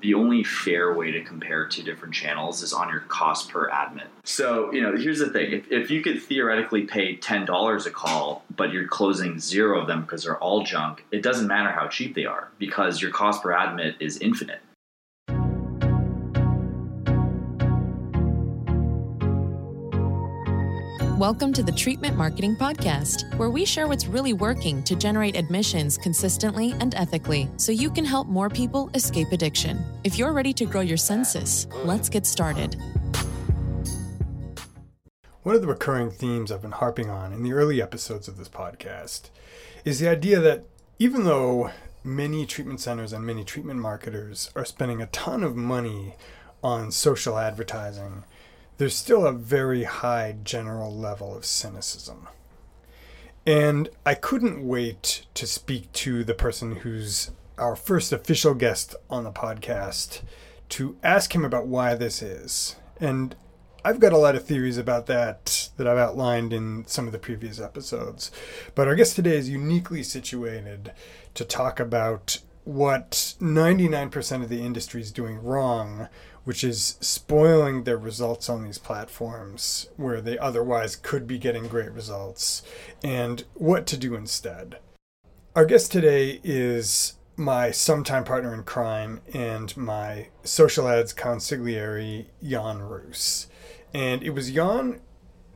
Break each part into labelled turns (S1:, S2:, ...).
S1: the only fair way to compare two different channels is on your cost per admit. So, you know, here's the thing if, if you could theoretically pay $10 a call, but you're closing zero of them because they're all junk, it doesn't matter how cheap they are because your cost per admit is infinite.
S2: Welcome to the Treatment Marketing Podcast, where we share what's really working to generate admissions consistently and ethically so you can help more people escape addiction. If you're ready to grow your census, let's get started.
S3: One of the recurring themes I've been harping on in the early episodes of this podcast is the idea that even though many treatment centers and many treatment marketers are spending a ton of money on social advertising, there's still a very high general level of cynicism. And I couldn't wait to speak to the person who's our first official guest on the podcast to ask him about why this is. And I've got a lot of theories about that that I've outlined in some of the previous episodes. But our guest today is uniquely situated to talk about what 99% of the industry is doing wrong which is spoiling their results on these platforms where they otherwise could be getting great results, and what to do instead. Our guest today is my sometime partner in crime and my social ads consigliere, Jan Roos. And it was Jan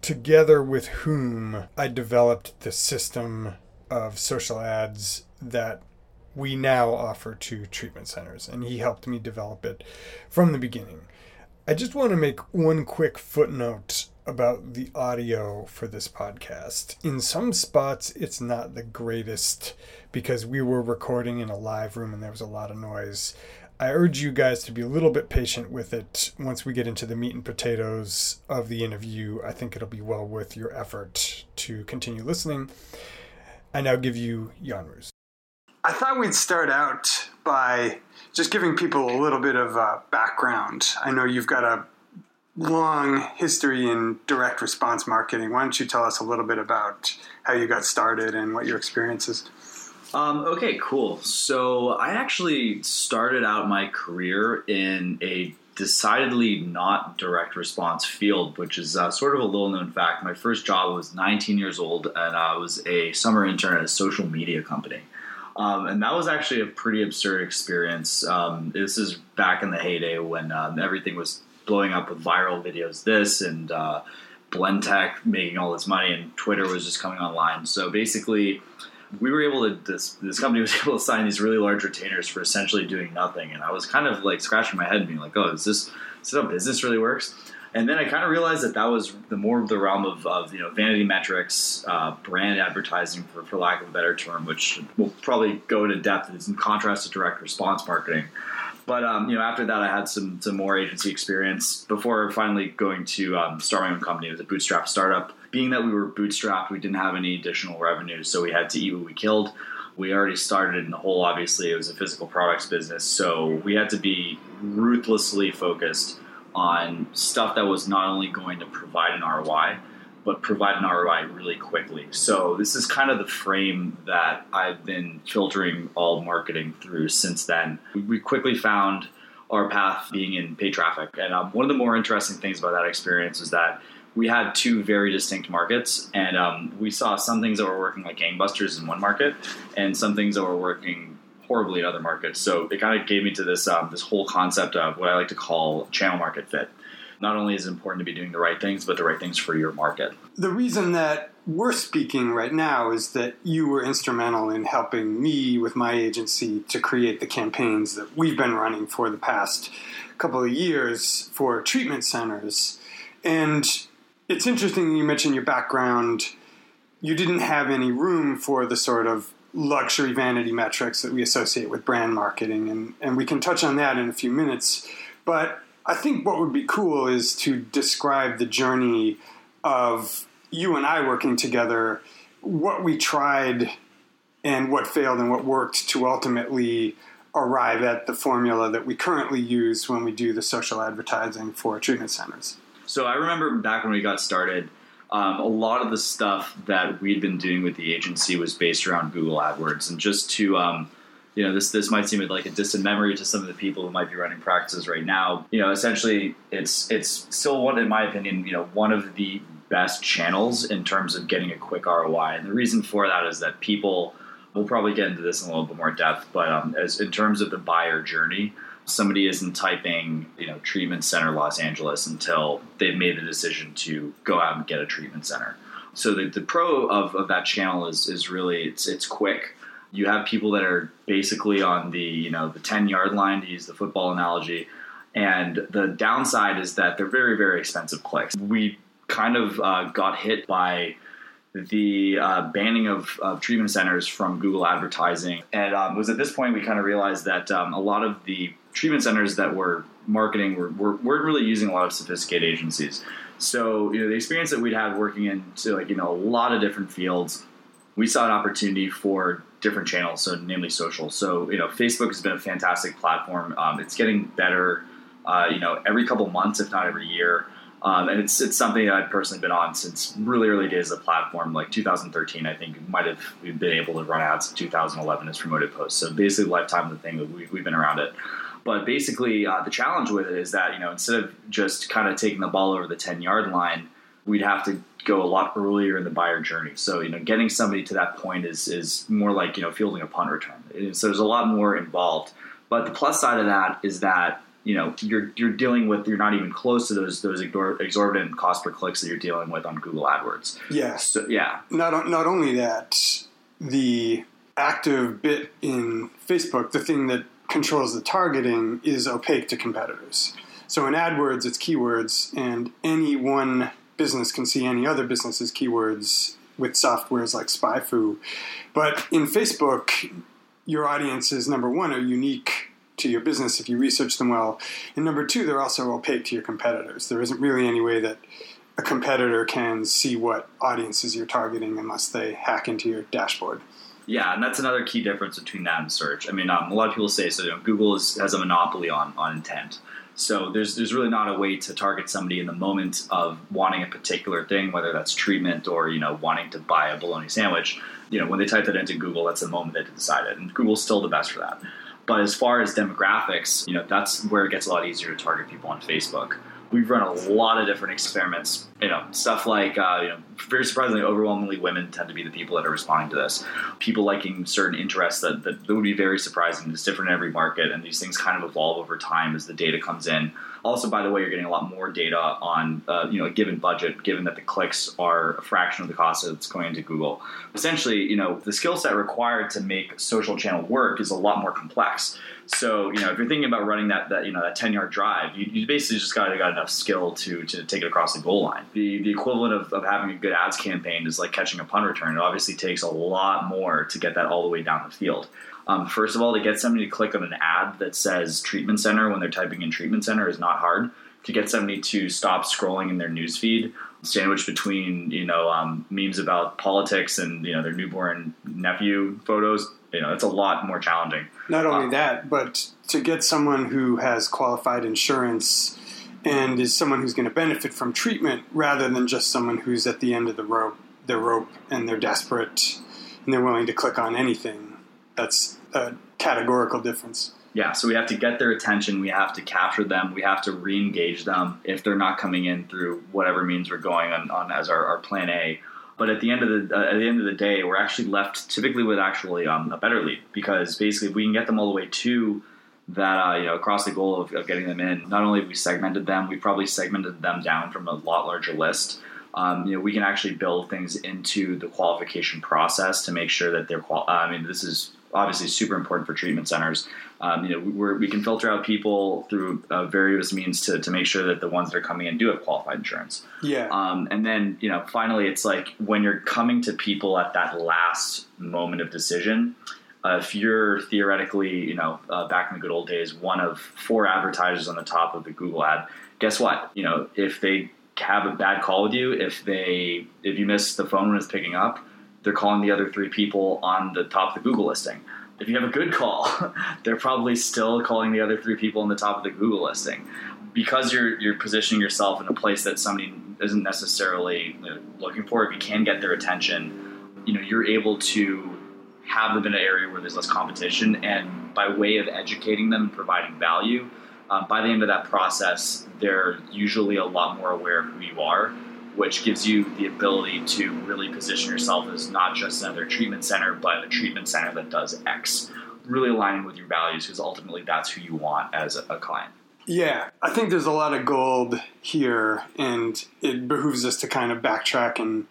S3: together with whom I developed the system of social ads that we now offer to treatment centers, and he helped me develop it from the beginning. I just want to make one quick footnote about the audio for this podcast. In some spots, it's not the greatest because we were recording in a live room and there was a lot of noise. I urge you guys to be a little bit patient with it. Once we get into the meat and potatoes of the interview, I think it'll be well worth your effort to continue listening. I now give you Jan.
S4: I thought we'd start out by just giving people a little bit of uh, background. I know you've got a long history in direct response marketing. Why don't you tell us a little bit about how you got started and what your experience is?
S1: Um, okay, cool. So I actually started out my career in a decidedly not direct response field, which is uh, sort of a little known fact. My first job was 19 years old, and I was a summer intern at a social media company. Um, and that was actually a pretty absurd experience. Um, this is back in the heyday when um, everything was blowing up with viral videos. This and uh, Blendtec making all this money, and Twitter was just coming online. So basically, we were able to this this company was able to sign these really large retainers for essentially doing nothing. And I was kind of like scratching my head and being like, "Oh, is this is this how business really works?" And then I kind of realized that that was the more of the realm of, of you know vanity metrics, uh, brand advertising, for, for lack of a better term, which will probably go into depth it's in contrast to direct response marketing. But um, you know, after that, I had some some more agency experience before finally going to um, start my own company. It was a bootstrap startup. Being that we were bootstrapped, we didn't have any additional revenue, so we had to eat what we killed. We already started in the hole. Obviously, it was a physical products business, so we had to be ruthlessly focused on stuff that was not only going to provide an ROI, but provide an ROI really quickly. So this is kind of the frame that I've been filtering all marketing through since then. We quickly found our path being in paid traffic, and um, one of the more interesting things about that experience is that we had two very distinct markets, and um, we saw some things that were working like gangbusters in one market, and some things that were working horribly in other markets. So it kind of gave me to this um, this whole concept of what I like to call channel market fit. Not only is it important to be doing the right things, but the right things for your market.
S4: The reason that we're speaking right now is that you were instrumental in helping me with my agency to create the campaigns that we've been running for the past couple of years for treatment centers. And it's interesting you mentioned your background. You didn't have any room for the sort of luxury vanity metrics that we associate with brand marketing, and, and we can touch on that in a few minutes. But I think what would be cool is to describe the journey of you and I working together, what we tried and what failed and what worked to ultimately arrive at the formula that we currently use when we do the social advertising for treatment centers.
S1: So I remember back when we got started, um, a lot of the stuff that we'd been doing with the agency was based around Google AdWords. And just to um, you know, this this might seem like a distant memory to some of the people who might be running practices right now. You know, essentially, it's it's still one, in my opinion, you know, one of the best channels in terms of getting a quick ROI. And the reason for that is that people, we'll probably get into this in a little bit more depth, but um, as in terms of the buyer journey, somebody isn't typing, you know, treatment center Los Angeles until they've made the decision to go out and get a treatment center. So the, the pro of, of that channel is is really it's it's quick. You have people that are basically on the you know the 10 yard line to use the football analogy. And the downside is that they're very very expensive clicks. We kind of uh, got hit by the uh, banning of, of, treatment centers from google advertising and um, it was at this point we kind of realized that um, a lot of the treatment centers that were marketing were, were, weren't really using a lot of sophisticated agencies so you know the experience that we'd had working into like you know a lot of different fields we saw an opportunity for different channels, so namely social. So you know, Facebook has been a fantastic platform. Um, it's getting better, uh, you know, every couple months, if not every year. Um, and it's it's something that I've personally been on since really early days of the platform, like 2013. I think might have we've been able to run ads in 2011 as promoted posts. So basically, lifetime of the thing that we, we've been around it. But basically, uh, the challenge with it is that you know instead of just kind of taking the ball over the 10 yard line, we'd have to go a lot earlier in the buyer journey. So you know, getting somebody to that point is is more like you know fielding a punt return. So there's a lot more involved. But the plus side of that is that you know you're you're dealing with you're not even close to those those exorbitant cost per clicks that you're dealing with on Google AdWords.
S4: Yes.
S1: So, yeah.
S4: Not not only that, the active bit in Facebook, the thing that controls the targeting, is opaque to competitors. So in AdWords, it's keywords, and any one business can see any other business's keywords with softwares like SpyFu. But in Facebook, your audiences, number one, are unique to your business if you research them well. And number two, they're also opaque to your competitors. There isn't really any way that a competitor can see what audiences you're targeting unless they hack into your dashboard.
S1: Yeah, and that's another key difference between that and search. I mean, um, a lot of people say so. You know, Google is, has a monopoly on on intent. So there's there's really not a way to target somebody in the moment of wanting a particular thing, whether that's treatment or you know wanting to buy a bologna sandwich. You know when they type that into Google, that's the moment they decide it, and Google's still the best for that. But as far as demographics, you know that's where it gets a lot easier to target people on Facebook we've run a lot of different experiments. You know, stuff like uh, you know, very surprisingly, overwhelmingly women tend to be the people that are responding to this. People liking certain interests that, that, that would be very surprising. It's different in every market, and these things kind of evolve over time as the data comes in. Also, by the way, you're getting a lot more data on uh, you know a given budget, given that the clicks are a fraction of the cost that's going into Google. Essentially, you know, the skill set required to make social channel work is a lot more complex. So you know, if you're thinking about running that that you know that 10 yard drive, you, you basically just got got enough skill to to take it across the goal line. The the equivalent of, of having a good ads campaign is like catching a punt return. It obviously takes a lot more to get that all the way down the field. Um, first of all, to get somebody to click on an ad that says treatment center when they're typing in treatment center is not hard. To get somebody to stop scrolling in their newsfeed, sandwiched between you know um, memes about politics and you know their newborn nephew photos, you know, it's a lot more challenging.
S4: Not only uh, that, but to get someone who has qualified insurance and is someone who's going to benefit from treatment rather than just someone who's at the end of the rope, their rope, and they're desperate and they're willing to click on anything. That's a categorical difference.
S1: Yeah, so we have to get their attention. We have to capture them. We have to re-engage them if they're not coming in through whatever means we're going on, on as our, our plan A. But at the end of the uh, at the end of the day, we're actually left typically with actually um, a better lead because basically if we can get them all the way to that uh, you know across the goal of, of, getting them in. Not only have we segmented them, we probably segmented them down from a lot larger list. Um, you know, we can actually build things into the qualification process to make sure that they're. Qual- I mean, this is obviously super important for treatment centers. Um, you know, we can filter out people through uh, various means to, to make sure that the ones that are coming in do have qualified insurance.
S4: Yeah.
S1: Um, and then, you know, finally, it's like when you're coming to people at that last moment of decision, uh, if you're theoretically, you know, uh, back in the good old days, one of four advertisers on the top of the Google ad, guess what? You know, if they have a bad call with you, if they if you miss the phone when it's picking up, they're calling the other three people on the top of the Google listing. If you have a good call, they're probably still calling the other three people on the top of the Google listing. Because you're you're positioning yourself in a place that somebody isn't necessarily looking for, if you can get their attention, you know, you're able to have them in an area where there's less competition, and by way of educating them and providing value, um, by the end of that process, they're usually a lot more aware of who you are, which gives you the ability to really position yourself as not just another treatment center, but a treatment center that does X. Really aligning with your values, because ultimately that's who you want as a, client.
S4: Yeah, I think there's a lot of gold here, and it behooves us to kind of backtrack and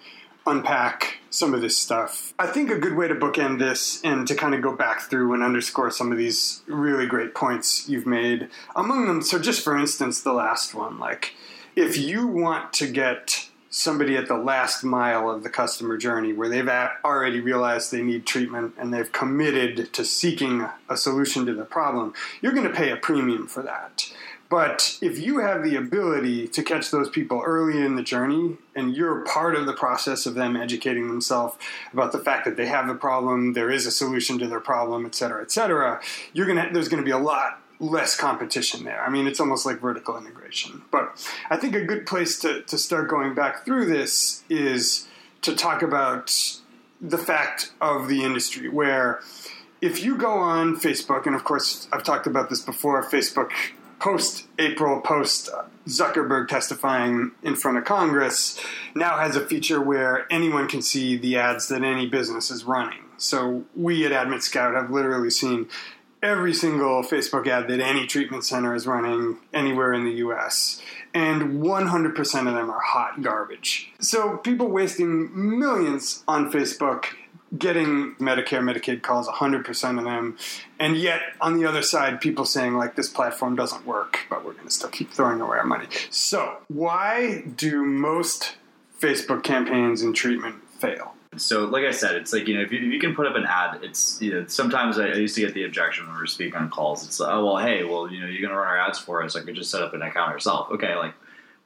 S4: unpack some of this stuff. I think a good way to bookend this and to kind of go back through and underscore some of these really great points you've made. Among them, so just for instance, the last one, like if you want to get somebody at the last mile of the customer journey where they've already realized they need treatment and they've committed to seeking a solution to the problem, you're going to pay a premium for that. But if you have the ability to catch those people early in the journey and you're part of the process of them educating themselves about the fact that they have the problem, there is a solution to their problem, et cetera, et cetera, you're gonna there's gonna be a lot less competition there. I mean, it's almost like vertical integration. But I think a good place to, to start going back through this is to talk about the fact of the industry, where if you go on Facebook, and of course, I've talked about this before, Facebook post April, post Zuckerberg testifying in front of Congress, now has a feature where anyone can see the ads that any business is running. So we at Admit Scout have literally seen every single Facebook ad that any treatment center is running anywhere in the US. And 100% of them are hot garbage. So people wasting millions on Facebook getting Medicare, Medicaid calls, 100% of them. And yet, on the other side, people saying, like, this platform doesn't work, but we're going to still keep throwing away our money. So, why do most Facebook campaigns in treatment fail?
S1: So, like I said, it's like you know, if you, if you can put up an ad, it's you know, sometimes I, I, used to get the objection when we were speaking on calls. It's like, oh well, hey, well, you know, you're gonna run our ads for us. I could just set up an account yourself. Okay, like,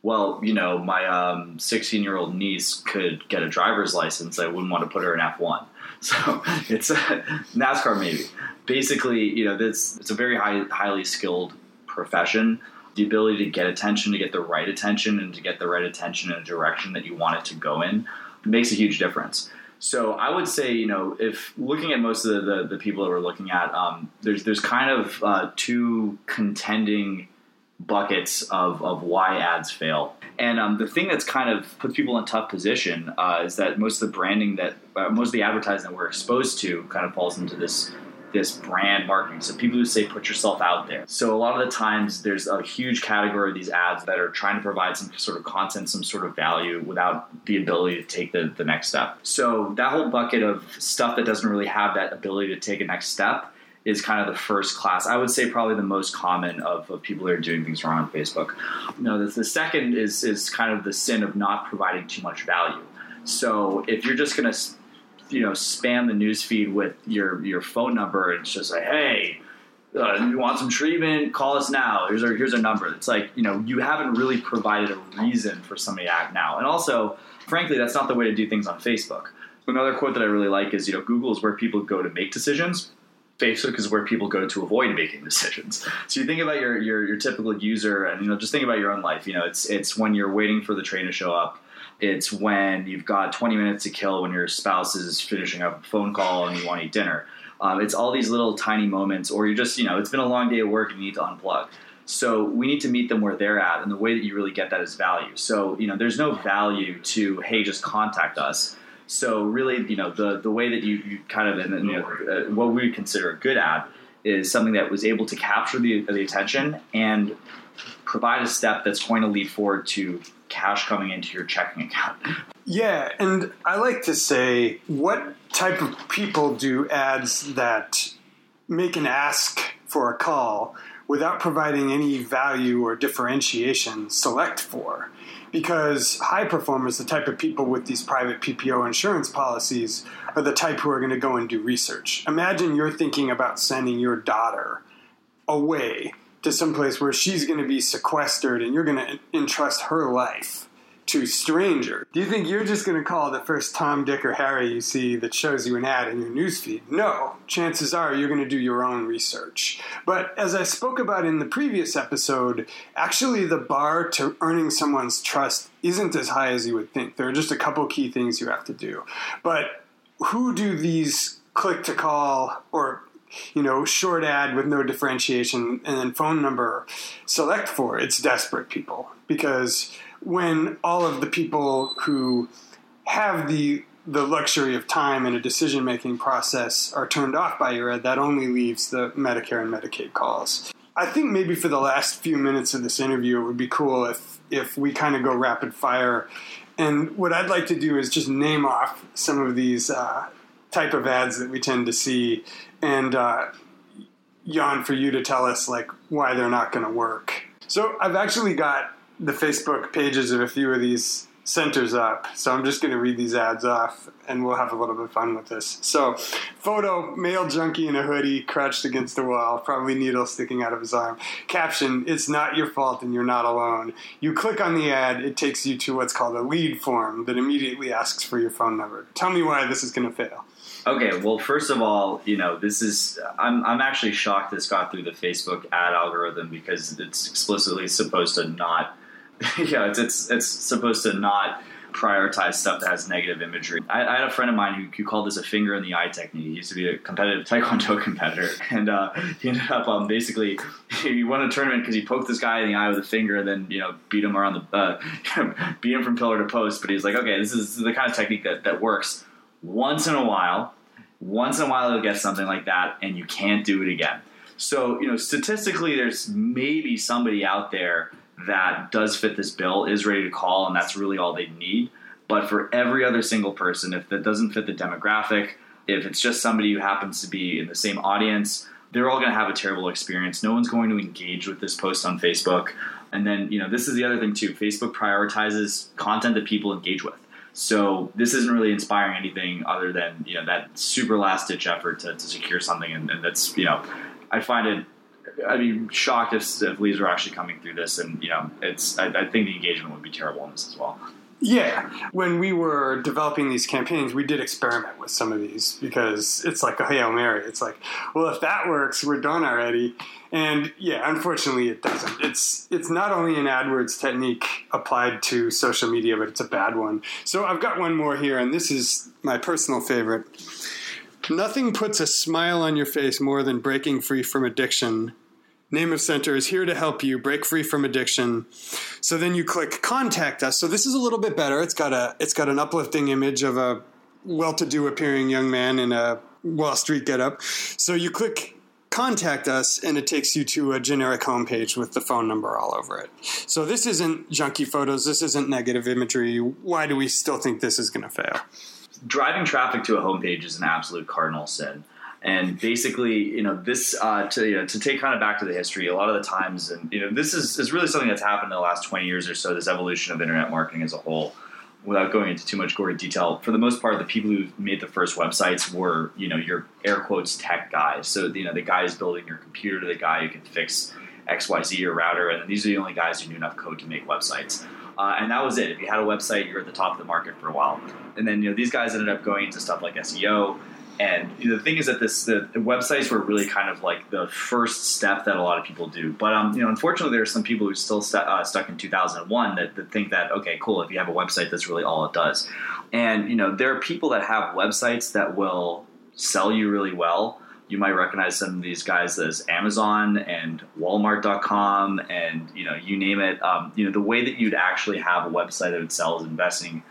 S1: well, you know, my 16 um, year old niece could get a driver's license. I wouldn't want to put her in F1. So it's a NASCAR maybe. Basically, you know, this it's a very high, highly skilled profession. The ability to get attention, to get the right attention, and to get the right attention in a direction that you want it to go in makes a huge difference. So I would say, you know, if looking at most of the, the, the people that we're looking at, um, there's there's kind of uh, two contending buckets of, of why ads fail. And um, the thing that's kind of puts people in tough position uh, is that most of the branding that uh, most of the advertising that we're exposed to kind of falls into this this brand marketing. So people who say put yourself out there. So a lot of the times there's a huge category of these ads that are trying to provide some sort of content, some sort of value without the ability to take the, the next step. So that whole bucket of stuff that doesn't really have that ability to take a next step is kind of the first class. I would say probably the most common of, of people that are doing things wrong on Facebook. Know, the, the second is is kind of the sin of not providing too much value. So if you're just going to you know spam the newsfeed with your your phone number and it's just like hey uh, you want some treatment call us now here's our here's our number it's like you know you haven't really provided a reason for somebody to act now and also frankly that's not the way to do things on facebook another quote that i really like is you know google is where people go to make decisions Facebook is where people go to avoid making decisions. So you think about your, your, your typical user, and you know, just think about your own life. You know, it's it's when you're waiting for the train to show up. It's when you've got 20 minutes to kill when your spouse is finishing up a phone call and you want to eat dinner. Um, it's all these little tiny moments, or you're just, you know, it's been a long day of work and you need to unplug. So we need to meet them where they're at, and the way that you really get that is value. So you know, there's no value to hey, just contact us. So really, you know, the the way that you, you kind of you know, uh, what we consider a good ad is something that was able to capture the, the attention and provide a step that's going to lead forward to cash coming into your checking account.
S4: Yeah, and I like to say, what type of people do ads that make an ask for a call without providing any value or differentiation select for? Because high performers, the type of people with these private PPO insurance policies, are the type who are going to go and do research. Imagine you're thinking about sending your daughter away to some place where she's going to be sequestered and you're going to entrust her life to stranger. Do you think you're just going to call the first Tom, Dick, or Harry you see that shows you an ad in your newsfeed? No. Chances are you're going to do your own research. But as I spoke about in the previous episode, actually the bar to earning someone's trust isn't as high as you would think. There are just a couple key things you have to do. But who do these click to call or you know, short ad with no differentiation and then phone number select for, it's desperate people. Because when all of the people who have the the luxury of time in a decision making process are turned off by your ad, that only leaves the Medicare and Medicaid calls. I think maybe for the last few minutes of this interview, it would be cool if if we kind of go rapid fire. And what I'd like to do is just name off some of these uh, type of ads that we tend to see, and uh, Jan, for you to tell us like why they're not going to work. So I've actually got the Facebook pages of a few of these centers up. So I'm just going to read these ads off and we'll have a little bit of fun with this. So, photo male junkie in a hoodie crouched against the wall, probably needle sticking out of his arm. Caption It's not your fault and you're not alone. You click on the ad, it takes you to what's called a lead form that immediately asks for your phone number. Tell me why this is going to fail.
S1: Okay, well, first of all, you know, this is, I'm, I'm actually shocked this got through the Facebook ad algorithm because it's explicitly supposed to not, yeah, it's, it's, it's supposed to not prioritize stuff that has negative imagery. I, I, had a friend of mine who, who called this a finger in the eye technique. He used to be a competitive taekwondo competitor, and uh, he ended up um, basically he won a tournament because he poked this guy in the eye with a finger, and then you know beat him around the uh, beat him from pillar to post. But he's like, okay, this is the kind of technique that that works once in a while once in a while, you'll get something like that, and you can't do it again. So, you know, statistically, there's maybe somebody out there that does fit this bill, is ready to call, and that's really all they need. But for every other single person, if that doesn't fit the demographic, if it's just somebody who happens to be in the same audience, they're all going to have a terrible experience. No one's going to engage with this post on Facebook. And then, you know, this is the other thing too. Facebook prioritizes content that people engage with. So this isn't really inspiring anything other than you know that super last ditch effort to, to secure something, and, and, that's you know I find it. I'd be shocked if, if leads were actually coming through this, and you know it's. I, I think the engagement would be terrible in this as well.
S4: Yeah, when we were developing these campaigns, we did experiment with some of these because it's like a hail mary. It's like, well, if that works, we're done already. And yeah, unfortunately, it doesn't. It's it's not only an AdWords technique applied to social media, but it's a bad one. So I've got one more here, and this is my personal favorite. Nothing puts a smile on your face more than breaking free from addiction Name of center is here to help you break free from addiction. So then you click contact us. So this is a little bit better. It's got a it's got an uplifting image of a well-to-do appearing young man in a Wall Street getup. So you click contact us and it takes you to a generic homepage with the phone number all over it. So this isn't junky photos, this isn't negative imagery. Why do we still think this is going to fail?
S1: Driving traffic to a homepage is an absolute cardinal sin. And basically, you know, this uh, to you know, to take kind of back to the history, a lot of the times, and you know, this is is really something that's happened in the last twenty years or so. This evolution of internet marketing as a whole. Without going into too much gory detail, for the most part, the people who made the first websites were, you know, your air quotes tech guys. So, you know, the guys building your computer, the guy who can fix X, Y, Z your router, and these are the only guys who knew enough code to make websites. Uh, and that was it. If you had a website, you were at the top of the market for a while. And then, you know, these guys ended up going into stuff like SEO and the thing is that this the, websites were really kind of like the first step that a lot of people do. But um, you know, unfortunately, there are some people who are still st- uh, stuck in 2001 that, that think that okay, cool, if you have a website, that's really all it does. And you know, there are people that have websites that will sell you really well. You might recognize some of these guys as Amazon and Walmart.com, and you know, you name it. Um, you know, the way that you'd actually have a website that would sell is investing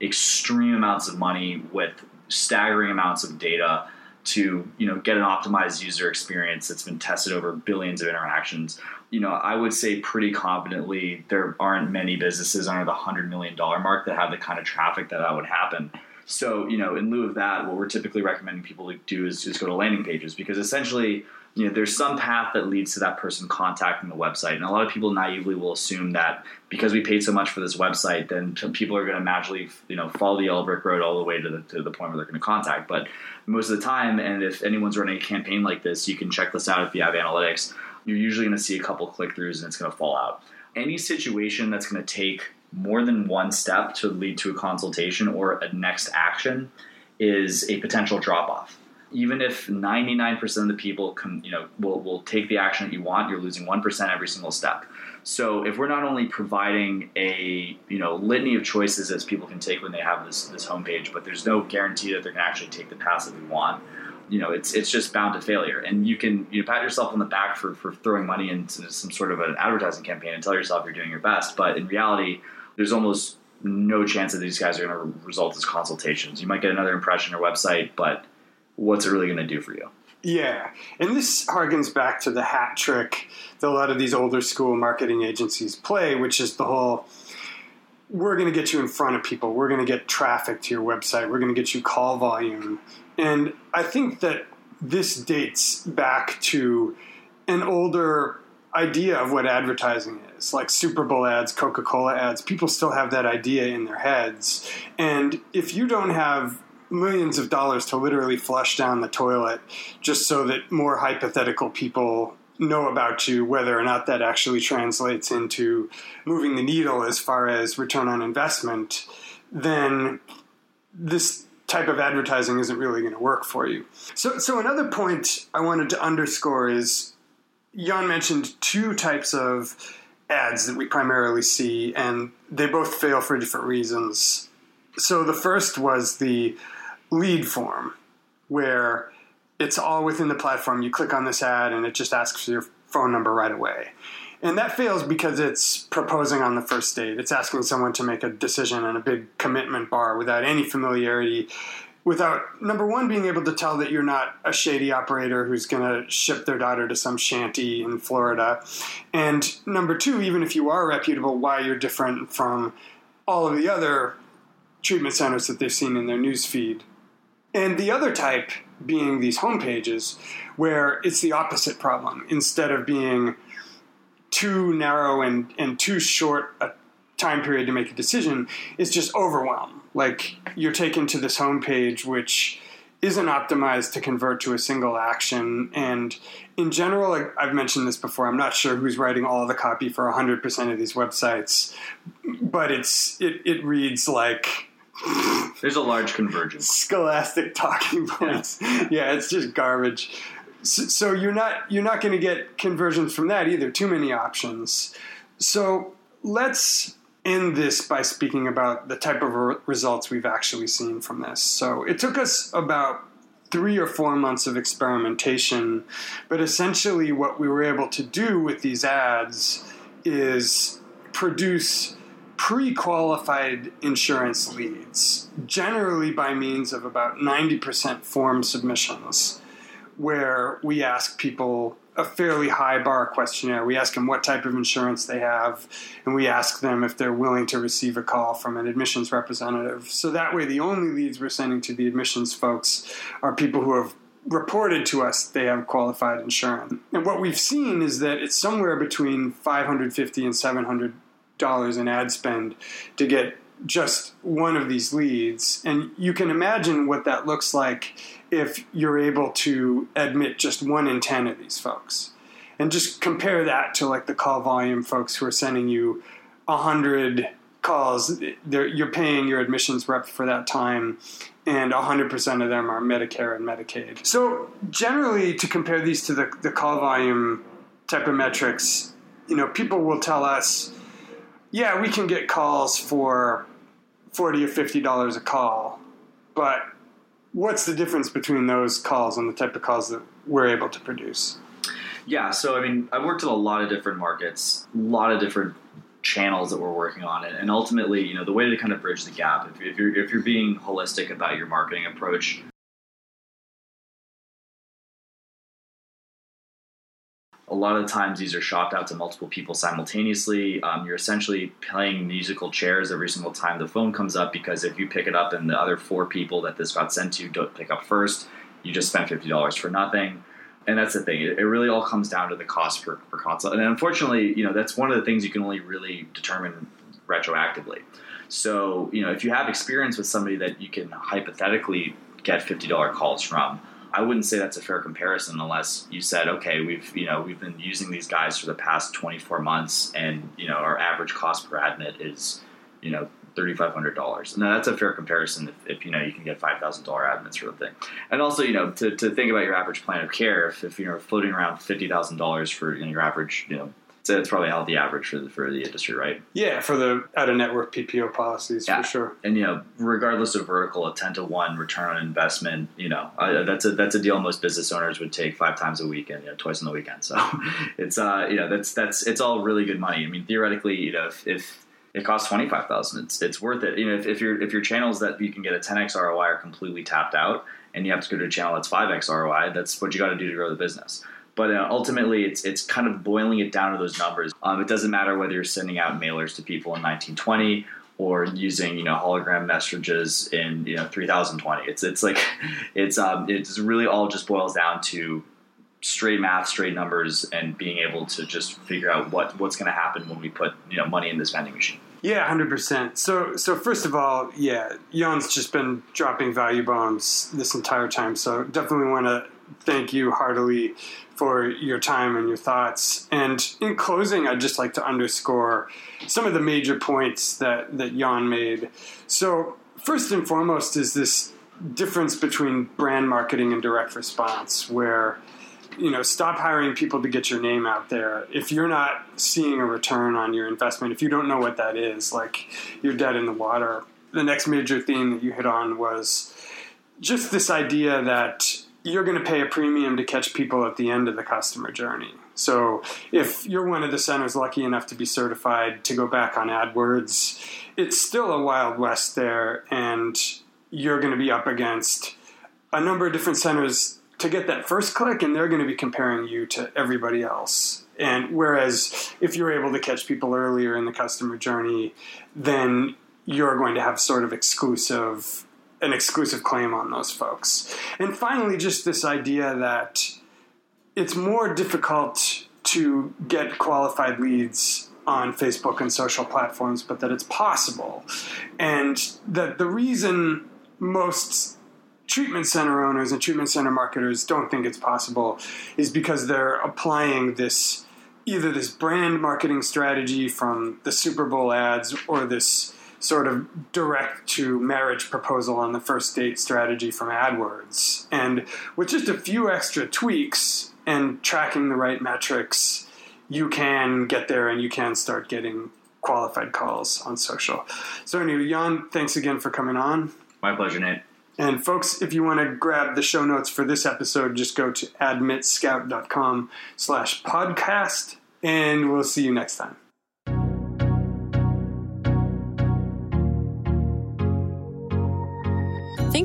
S1: extreme amounts of money with staggering amounts of data to you know get an optimized user experience that's been tested over billions of interactions. You know i would say pretty confidently there aren't many businesses under the $100 million mark that have the kind of traffic that that would happen. So you know in lieu of that what we're typically recommending people to do is just go to landing pages because essentially you know, there's some path that leads to that person contacting the website. And a lot of people naively will assume that because we paid so much for this website, then people are going to magically, you know, follow the yellow brick road all the way to the, to the point where they're going to contact. But most of the time, and if anyone's running a campaign like this, you can check this out if you have analytics. You're usually going to see a couple click throughs and it's going to fall out. Any situation that's going to take more than one step to lead to a consultation or a next action is a potential drop off even if 99% of the people come, you know, will, will take the action that you want, you're losing 1% every single step. So if we're not only providing a you know litany of choices as people can take when they have this this homepage, but there's no guarantee that they're going to actually take the path that we want. you know it's it's just bound to failure. And you can you know, pat yourself on the back for for throwing money into some sort of an advertising campaign and tell yourself you're doing your best. But in reality, there's almost no chance that these guys are going to result as consultations. You might get another impression or website, but what's it really going to do for you?
S4: Yeah, and this harkens back to the hat trick that a lot of these older school marketing agencies play, which is the whole we're going to get you in front of people, we're going to get traffic to your website, we're going to get you call volume. And I think that this dates back to an older idea of what advertising is, like Super Bowl ads, Coca Cola ads. People still have that idea in their heads. And if you don't have millions of dollars to literally flush down the toilet just so that more hypothetical people know about you, whether or not that actually translates into moving the needle as far as return on investment, then this type of advertising isn't really going to work for you. So, so another point I wanted to underscore is Jan mentioned two types of ads that we primarily see, and they both fail for different reasons. So the first was the lead form, where it's all within the platform. You click on this ad, and it just asks for your phone number right away. And that fails because it's proposing on the first date. It's asking someone to make a decision and a big commitment bar without any familiarity without number one being able to tell that you're not a shady operator who's going to ship their daughter to some shanty in Florida, and number two, even if you are reputable, why you're different from all of the other treatment centers that they've seen in their news feed. And the other type being these homepages where it's the opposite problem. Instead of being too narrow and, and too short a time period to make a decision, it's just overwhelm like you're taken to this homepage which isn't optimized to convert to a single action. And in general, like I've mentioned this before, I'm not sure who's writing all the copy for 100% of these websites, but it's it, it reads like
S1: there's a large convergence.
S4: Scholastic talking points. Yeah, yeah it's just garbage. So, so you're not you're not going to get conversions from that either. Too many options. So let's end this by speaking about the type of re- results we've actually seen from this. So it took us about three or four months of experimentation, but essentially what we were able to do with these ads is produce pre qualified insurance leads, generally by means of about 90% form submissions, where we ask people a fairly high bar questionnaire. We ask them what type of insurance they have, and we ask them if they're willing to receive a call from an admissions representative. So that way, the only leads we're sending to the admissions folks are people who have reported to us they have qualified insurance. And what we've seen is that it's somewhere between 550 and 700 dollars in ad spend to get just one of these leads. And you can imagine what that looks like if you're able to admit just one in 10 of these folks. And just compare that to like the call volume folks who are sending you 100 calls. They're, you're paying your admissions rep for that time, and 100% of them are Medicare and Medicaid. So, generally, to compare these to the, the call volume type of metrics, you know, people will tell us, yeah, we can get calls for 40 or $50 a call, but what's the difference between those calls and the type of calls that we're able to produce?
S1: Yeah, so I mean, I've worked in a lot of different markets, a lot of different channels that we're working on, and ultimately, you know, the way to kind of bridge the gap, if, if you're if you're being holistic about your marketing approach, lot of times these are shopped out to multiple people simultaneously. Um, you're essentially playing musical chairs every single time the phone comes up because if you pick it up and the other four people that this got sent to don't pick up first, you just spent fifty dollars for nothing. And that's the thing; it, it really all comes down to the cost per, per consult. And unfortunately, you know that's one of the things you can only really determine retroactively. So, you know, if you have experience with somebody that you can hypothetically get fifty dollar calls from I wouldn't say that's a fair comparison unless you said, okay, we've you know we've been using these guys for the past 24 months, and you know our average cost per admit is you know $3,500. Now that's a fair comparison if, if, you know you can get $5,000 admits for the thing. And also, you know, to, to think about your average plan of care, if, if you're floating around $50,000 for you know, your average, you know, So it's probably a healthy average for the, for the industry, right?
S4: Yeah, for the out of network PPO policies
S1: Yeah.
S4: for sure.
S1: And you know, regardless of vertical, a ten to one return on investment, you know, uh, that's a that's a deal most business owners would take five times a week and you know twice on the weekend. So it's uh you know that's that's it's all really good money. I mean, theoretically, you know, if, if it costs twenty five thousand, it's it's worth it. You know, if, if your if your channels that you can get a ten x ROI are completely tapped out, and you have to go to a channel that's five x ROI, that's what you got to do to grow the business. But uh, ultimately, it's it's kind of boiling it down to those numbers. Um, it doesn't matter whether you're sending out mailers to people in 1920 or using you know hologram messages in you know 3020. It's it's like it's um it's really all just boils down to straight math, straight numbers, and being able to just figure out what what's going to happen when we put you know money in this vending machine.
S4: Yeah, hundred percent. So, so first of all, yeah, Jan's just been dropping value bombs this entire time. So, definitely want to thank you heartily for your time and your thoughts. And in closing, I'd just like to underscore some of the major points that that Jan made. So, first and foremost, is this difference between brand marketing and direct response, where you know, stop hiring people to get your name out there. If you're not seeing a return on your investment, if you don't know what that is, like you're dead in the water. The next major theme that you hit on was just this idea that you're going to pay a premium to catch people at the end of the customer journey. So if you're one of the centers lucky enough to be certified to go back on AdWords, it's still a wild west there, and you're going to be up against a number of different centers to get that first click, and they're going to be comparing you to everybody else. And whereas if you're able to catch people earlier in the customer journey, then you're going to have sort of exclusive an exclusive claim on those folks. And finally, just this idea that it's more difficult to get qualified leads on Facebook and social platforms, but that it's possible. And that the reason most treatment center owners and treatment center marketers don't think it's possible is because they're applying this either this brand marketing strategy from the Super Bowl ads or this sort of direct to marriage proposal on the first date strategy from AdWords. And with just a few extra tweaks and tracking the right metrics, you can get there and you can start getting qualified calls on social. So anyway, Jan, thanks again for coming on.
S1: My pleasure, Nate.
S4: And folks, if you want to grab the show notes for this episode, just go to admitscout.com slash podcast, and we'll see you next time.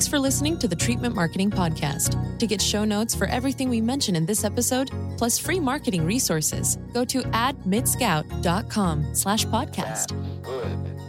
S2: Thanks for listening to the Treatment Marketing Podcast. To get show notes for everything we mention in this episode, plus free marketing resources, go to admitscout.com slash podcast.